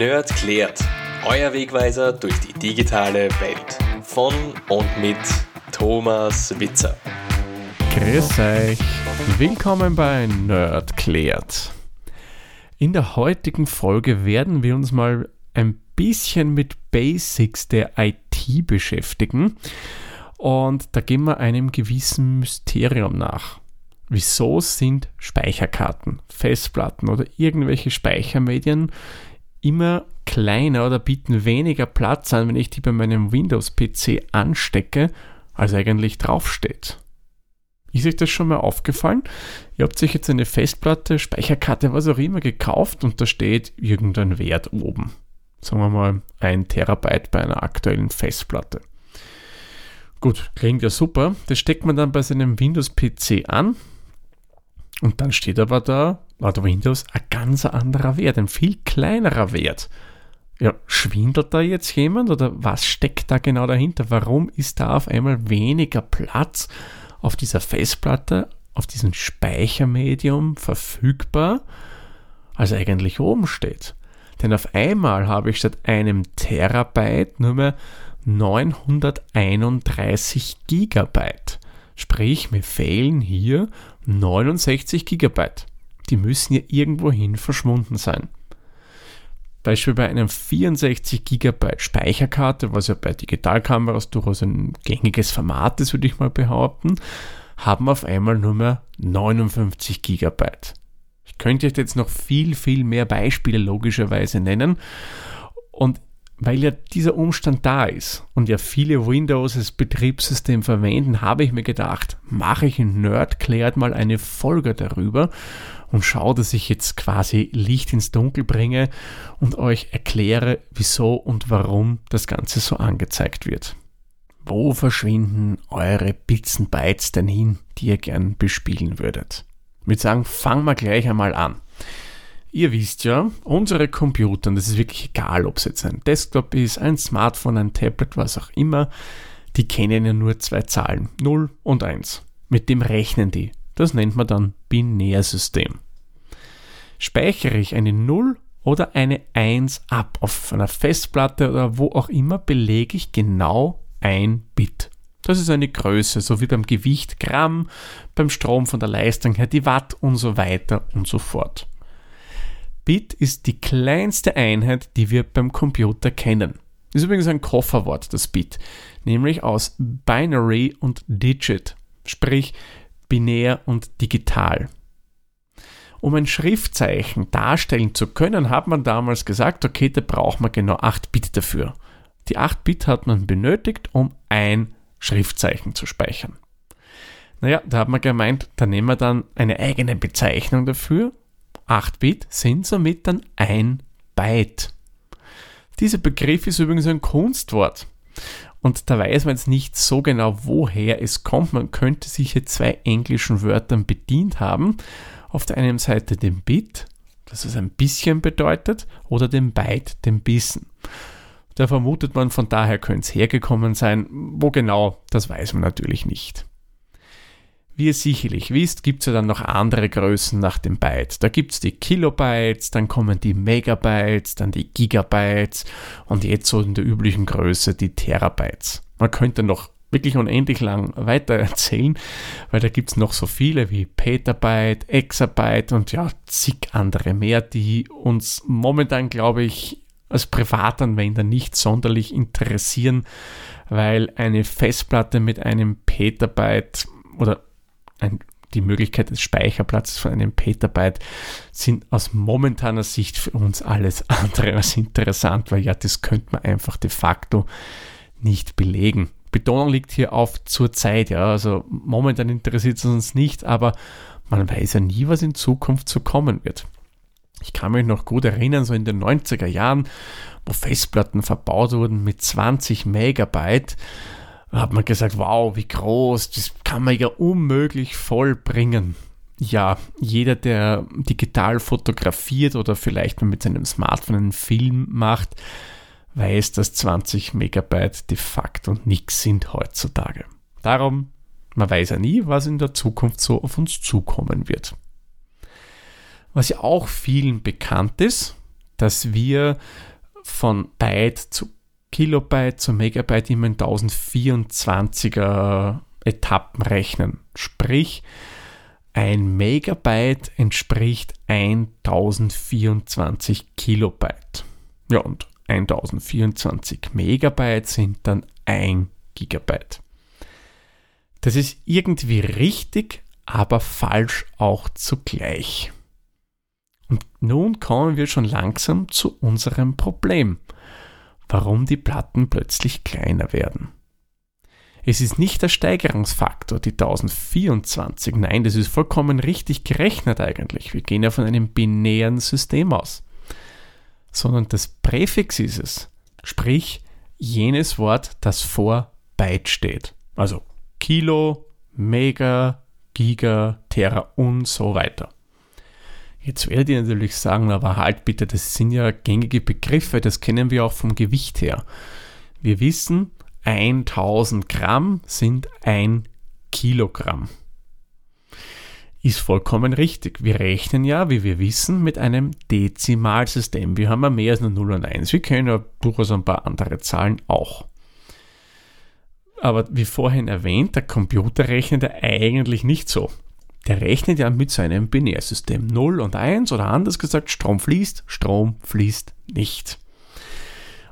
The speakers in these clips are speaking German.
Nerd klärt. Euer Wegweiser durch die digitale Welt. Von und mit Thomas Witzer. Grüß euch. Willkommen bei Nerd klärt. In der heutigen Folge werden wir uns mal ein bisschen mit Basics der IT beschäftigen. Und da gehen wir einem gewissen Mysterium nach. Wieso sind Speicherkarten, Festplatten oder irgendwelche Speichermedien immer kleiner oder bieten weniger Platz an, wenn ich die bei meinem Windows-PC anstecke, als eigentlich draufsteht? Ist euch das schon mal aufgefallen? Ihr habt sich jetzt eine Festplatte, Speicherkarte, was auch immer gekauft und da steht irgendein Wert oben. Sagen wir mal ein Terabyte bei einer aktuellen Festplatte. Gut, klingt ja super. Das steckt man dann bei seinem Windows-PC an und dann steht aber da, laut Windows, ein ganz anderer Wert, ein viel kleinerer Wert. Ja, schwindelt da jetzt jemand oder was steckt da genau dahinter? Warum ist da auf einmal weniger Platz auf dieser Festplatte, auf diesem Speichermedium verfügbar, als eigentlich oben steht. Denn auf einmal habe ich statt einem Terabyte nur mehr 931 Gigabyte. Sprich, mir fehlen hier 69 Gigabyte. Die müssen ja irgendwohin verschwunden sein. Beispiel bei einem 64 GB Speicherkarte, was ja bei Digitalkameras durchaus ein gängiges Format ist, würde ich mal behaupten, haben auf einmal nur mehr 59 GB. Ich könnte jetzt noch viel, viel mehr Beispiele logischerweise nennen. Und weil ja dieser Umstand da ist und ja viele Windows als Betriebssystem verwenden, habe ich mir gedacht, mache ich in Nerdklärt mal eine Folge darüber und schaue, dass ich jetzt quasi Licht ins Dunkel bringe und euch erkläre, wieso und warum das Ganze so angezeigt wird. Wo verschwinden eure Bits und Bytes denn hin, die ihr gern bespielen würdet? Mit sagen, fangen wir gleich einmal an. Ihr wisst ja, unsere Computer, und das ist wirklich egal, ob es jetzt ein Desktop ist, ein Smartphone, ein Tablet, was auch immer, die kennen ja nur zwei Zahlen, 0 und 1. Mit dem rechnen die. Das nennt man dann Binärsystem. Speichere ich eine 0 oder eine 1 ab auf einer Festplatte oder wo auch immer, belege ich genau ein Bit. Das ist eine Größe, so wie beim Gewicht Gramm, beim Strom von der Leistung her die Watt und so weiter und so fort. Bit ist die kleinste Einheit, die wir beim Computer kennen. Ist übrigens ein Kofferwort, das Bit, nämlich aus Binary und Digit, sprich binär und digital. Um ein Schriftzeichen darstellen zu können, hat man damals gesagt, okay, da braucht man genau 8 Bit dafür. Die 8 Bit hat man benötigt, um ein Schriftzeichen zu speichern. Naja, da hat man gemeint, da nehmen wir dann eine eigene Bezeichnung dafür 8-Bit sind somit dann ein Byte. Dieser Begriff ist übrigens ein Kunstwort. Und da weiß man jetzt nicht so genau, woher es kommt. Man könnte sich hier zwei englischen Wörtern bedient haben. Auf der einen Seite dem Bit, das es ein bisschen bedeutet, oder dem Byte, dem Bissen. Da vermutet man, von daher könnte es hergekommen sein. Wo genau, das weiß man natürlich nicht. Wie ihr sicherlich wisst, gibt es ja dann noch andere Größen nach dem Byte. Da gibt es die Kilobytes, dann kommen die Megabytes, dann die Gigabytes und jetzt so in der üblichen Größe die Terabytes. Man könnte noch wirklich unendlich lang weiter erzählen, weil da gibt es noch so viele wie Petabyte, Exabyte und ja, zig andere mehr, die uns momentan, glaube ich, als Privatanwender nicht sonderlich interessieren, weil eine Festplatte mit einem Petabyte oder ein, die Möglichkeit des Speicherplatzes von einem Petabyte sind aus momentaner Sicht für uns alles andere als interessant, weil ja, das könnte man einfach de facto nicht belegen. Betonung liegt hier auf zur Zeit, ja, also momentan interessiert es uns nicht, aber man weiß ja nie, was in Zukunft so kommen wird. Ich kann mich noch gut erinnern, so in den 90er Jahren, wo Festplatten verbaut wurden mit 20 Megabyte, hat man gesagt, wow, wie groß, das kann man ja unmöglich vollbringen. Ja, jeder, der digital fotografiert oder vielleicht mal mit seinem Smartphone einen Film macht, weiß, dass 20 Megabyte de facto nichts sind heutzutage. Darum, man weiß ja nie, was in der Zukunft so auf uns zukommen wird. Was ja auch vielen bekannt ist, dass wir von Byte zu Kilobyte zu Megabyte immer in 1024er Etappen rechnen. Sprich, ein Megabyte entspricht 1024 Kilobyte. Ja, und 1024 Megabyte sind dann 1 Gigabyte. Das ist irgendwie richtig, aber falsch auch zugleich. Und nun kommen wir schon langsam zu unserem Problem, warum die Platten plötzlich kleiner werden. Es ist nicht der Steigerungsfaktor, die 1024, nein, das ist vollkommen richtig gerechnet eigentlich. Wir gehen ja von einem binären System aus. Sondern das Präfix ist es, sprich jenes Wort, das vor Byte steht. Also Kilo, Mega, Giga, Terra und so weiter. Jetzt werdet ihr natürlich sagen, aber halt bitte, das sind ja gängige Begriffe, das kennen wir auch vom Gewicht her. Wir wissen, 1000 Gramm sind ein Kilogramm. Ist vollkommen richtig. Wir rechnen ja, wie wir wissen, mit einem Dezimalsystem. Wir haben ja mehr als nur 0 und 1. Wir kennen ja durchaus ein paar andere Zahlen auch. Aber wie vorhin erwähnt, der Computer rechnet ja eigentlich nicht so. Der rechnet ja mit seinem Binärsystem 0 und 1 oder anders gesagt, Strom fließt, Strom fließt nicht.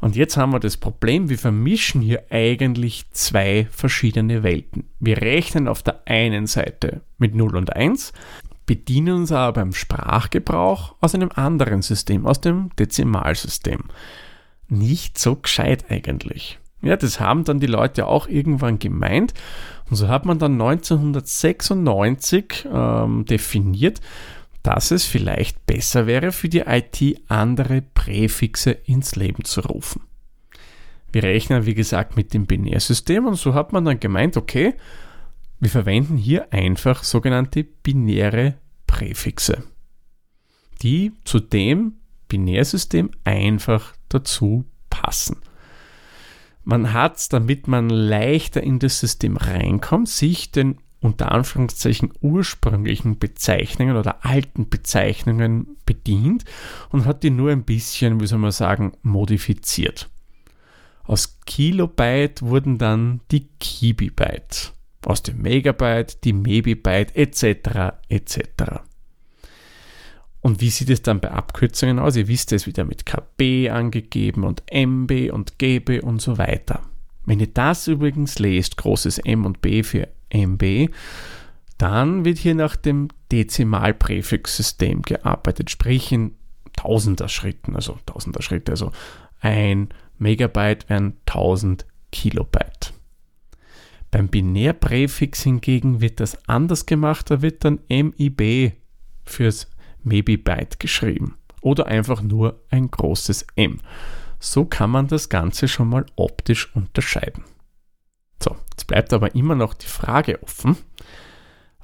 Und jetzt haben wir das Problem, wir vermischen hier eigentlich zwei verschiedene Welten. Wir rechnen auf der einen Seite mit 0 und 1, bedienen uns aber beim Sprachgebrauch aus einem anderen System, aus dem Dezimalsystem. Nicht so gescheit eigentlich. Ja, das haben dann die Leute auch irgendwann gemeint. Und so hat man dann 1996 ähm, definiert, dass es vielleicht besser wäre für die IT, andere Präfixe ins Leben zu rufen. Wir rechnen, wie gesagt, mit dem Binärsystem und so hat man dann gemeint, okay, wir verwenden hier einfach sogenannte binäre Präfixe, die zu dem Binärsystem einfach dazu passen. Man hat, damit man leichter in das System reinkommt, sich den unter Anführungszeichen ursprünglichen Bezeichnungen oder alten Bezeichnungen bedient und hat die nur ein bisschen, wie soll man sagen, modifiziert. Aus Kilobyte wurden dann die Kibibyte, aus dem Megabyte die Mebibyte etc. etc. Und wie sieht es dann bei Abkürzungen aus? Ihr wisst es wieder mit KB angegeben und MB und GB und so weiter. Wenn ihr das übrigens lest, großes M und B für MB, dann wird hier nach dem Dezimalpräfixsystem gearbeitet, sprich in Tausender Schritten, also Tausender Schritte, also ein Megabyte wären 1000 Kilobyte. Beim Binärpräfix hingegen wird das anders gemacht, da wird dann MIB fürs Mebibyte geschrieben oder einfach nur ein großes M. So kann man das Ganze schon mal optisch unterscheiden. So, jetzt bleibt aber immer noch die Frage offen,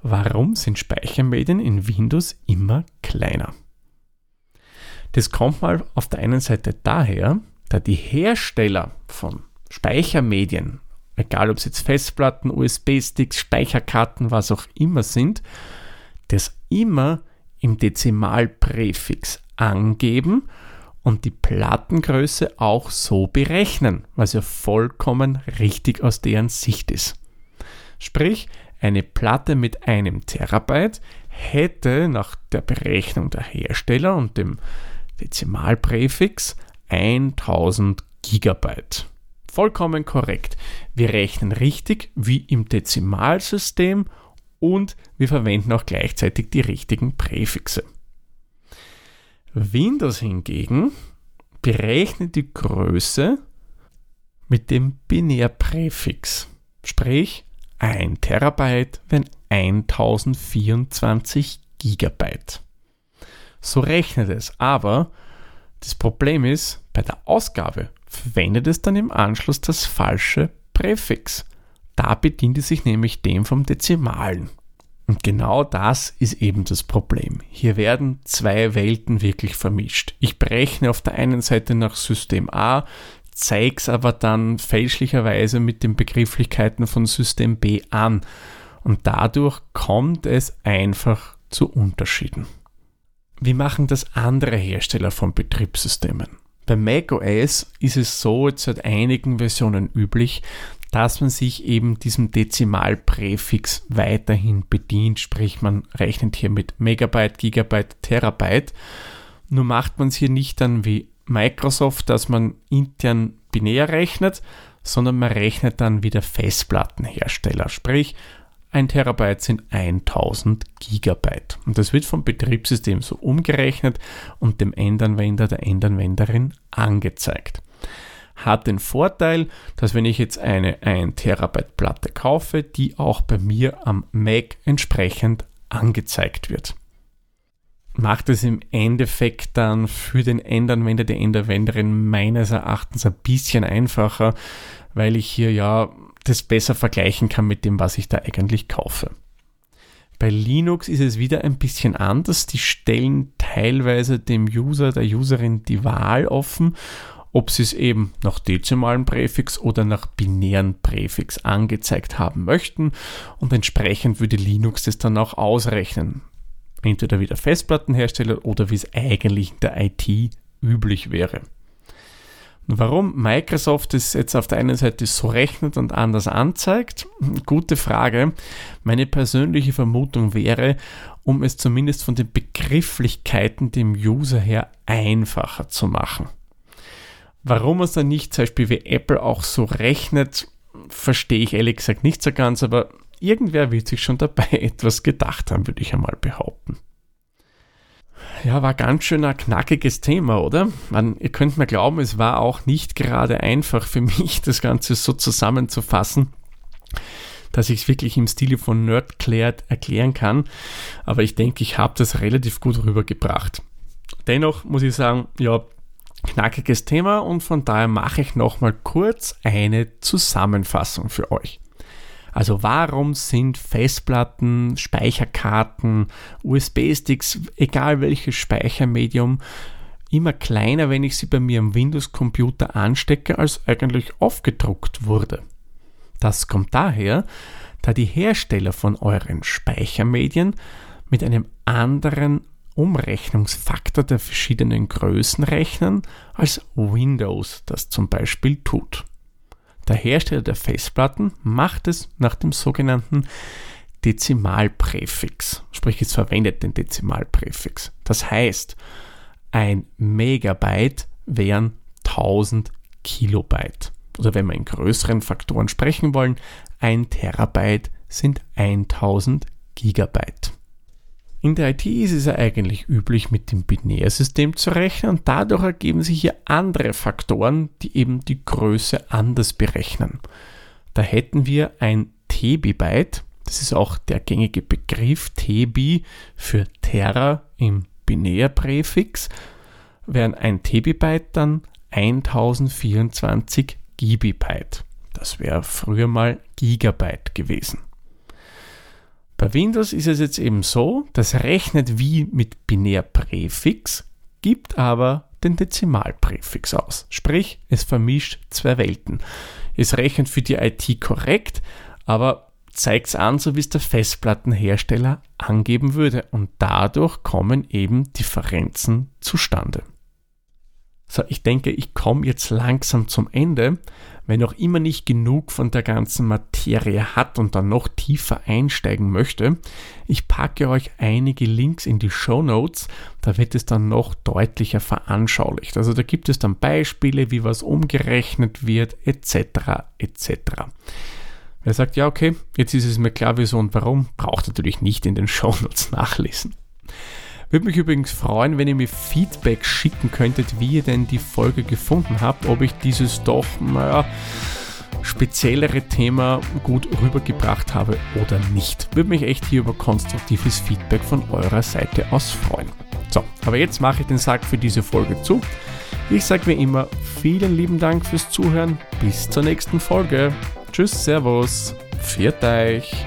warum sind Speichermedien in Windows immer kleiner? Das kommt mal auf der einen Seite daher, da die Hersteller von Speichermedien, egal ob es jetzt Festplatten, USB-Sticks, Speicherkarten, was auch immer sind, das immer im Dezimalpräfix angeben und die Plattengröße auch so berechnen, was ja vollkommen richtig aus deren Sicht ist. Sprich, eine Platte mit einem Terabyte hätte nach der Berechnung der Hersteller und dem Dezimalpräfix 1000 Gigabyte. Vollkommen korrekt. Wir rechnen richtig wie im Dezimalsystem und wir verwenden auch gleichzeitig die richtigen Präfixe. Windows hingegen berechnet die Größe mit dem Binärpräfix, sprich 1 Terabyte wenn 1024 Gigabyte. So rechnet es, aber das Problem ist, bei der Ausgabe verwendet es dann im Anschluss das falsche Präfix. Da bedient es sich nämlich dem vom Dezimalen. Und genau das ist eben das Problem. Hier werden zwei Welten wirklich vermischt. Ich berechne auf der einen Seite nach System A, zeige es aber dann fälschlicherweise mit den Begrifflichkeiten von System B an. Und dadurch kommt es einfach zu Unterschieden. wie machen das andere Hersteller von Betriebssystemen? Bei macOS ist es so seit einigen Versionen üblich, dass man sich eben diesem Dezimalpräfix weiterhin bedient, sprich man rechnet hier mit Megabyte, Gigabyte, Terabyte. Nur macht man es hier nicht dann wie Microsoft, dass man intern binär rechnet, sondern man rechnet dann wie der Festplattenhersteller, sprich 1 Terabyte sind 1000 Gigabyte. Und das wird vom Betriebssystem so umgerechnet und dem Endanwender, der Endanwenderin angezeigt. Hat den Vorteil, dass wenn ich jetzt eine 1 Terabyte Platte kaufe, die auch bei mir am Mac entsprechend angezeigt wird. Macht es im Endeffekt dann für den Endanwender, die Endanwenderin meines Erachtens ein bisschen einfacher, weil ich hier ja das besser vergleichen kann mit dem, was ich da eigentlich kaufe. Bei Linux ist es wieder ein bisschen anders. Die stellen teilweise dem User, der Userin die Wahl offen, ob sie es eben nach dezimalen Präfix oder nach binären Präfix angezeigt haben möchten und entsprechend würde Linux das dann auch ausrechnen. Entweder wie der Festplattenhersteller oder wie es eigentlich in der IT üblich wäre. Warum Microsoft es jetzt auf der einen Seite so rechnet und anders anzeigt? Gute Frage. Meine persönliche Vermutung wäre, um es zumindest von den Begrifflichkeiten dem User her einfacher zu machen. Warum es dann nicht zum Beispiel wie Apple auch so rechnet, verstehe ich ehrlich gesagt nicht so ganz, aber irgendwer wird sich schon dabei etwas gedacht haben, würde ich einmal behaupten. Ja, war ganz schön ein knackiges Thema, oder? Man, ihr könnt mir glauben, es war auch nicht gerade einfach für mich, das Ganze so zusammenzufassen, dass ich es wirklich im Stile von Nerdklärt erklären kann. Aber ich denke, ich habe das relativ gut rübergebracht. Dennoch muss ich sagen, ja, knackiges Thema und von daher mache ich nochmal kurz eine Zusammenfassung für euch. Also warum sind Festplatten, Speicherkarten, USB-Sticks, egal welches Speichermedium, immer kleiner, wenn ich sie bei mir am Windows-Computer anstecke, als eigentlich aufgedruckt wurde? Das kommt daher, da die Hersteller von euren Speichermedien mit einem anderen Umrechnungsfaktor der verschiedenen Größen rechnen, als Windows das zum Beispiel tut. Der Hersteller der Festplatten macht es nach dem sogenannten Dezimalpräfix. Sprich, es verwendet den Dezimalpräfix. Das heißt, ein Megabyte wären 1000 Kilobyte. Oder wenn wir in größeren Faktoren sprechen wollen, ein Terabyte sind 1000 Gigabyte. In der IT ist es ja eigentlich üblich, mit dem Binärsystem zu rechnen und dadurch ergeben sich hier andere Faktoren, die eben die Größe anders berechnen. Da hätten wir ein TB-Byte, das ist auch der gängige Begriff TB für Terra im Binärpräfix, wären ein TB-Byte dann 1024 GB. Das wäre früher mal Gigabyte gewesen. Bei Windows ist es jetzt eben so, das rechnet wie mit Binärpräfix, gibt aber den Dezimalpräfix aus. Sprich, es vermischt zwei Welten. Es rechnet für die IT korrekt, aber zeigt es an, so wie es der Festplattenhersteller angeben würde. Und dadurch kommen eben Differenzen zustande. So, ich denke, ich komme jetzt langsam zum Ende. Wenn auch immer nicht genug von der ganzen Materie hat und dann noch tiefer einsteigen möchte, ich packe euch einige Links in die Show Notes, da wird es dann noch deutlicher veranschaulicht. Also da gibt es dann Beispiele, wie was umgerechnet wird, etc. etc. Wer sagt, ja, okay, jetzt ist es mir klar, wieso und warum, braucht natürlich nicht in den Show Notes nachlesen. Würde mich übrigens freuen, wenn ihr mir Feedback schicken könntet, wie ihr denn die Folge gefunden habt, ob ich dieses doch, naja, speziellere Thema gut rübergebracht habe oder nicht. Würde mich echt hier über konstruktives Feedback von eurer Seite aus freuen. So, aber jetzt mache ich den Sack für diese Folge zu. Ich sage wie immer vielen lieben Dank fürs Zuhören. Bis zur nächsten Folge. Tschüss, Servus, pfiat euch.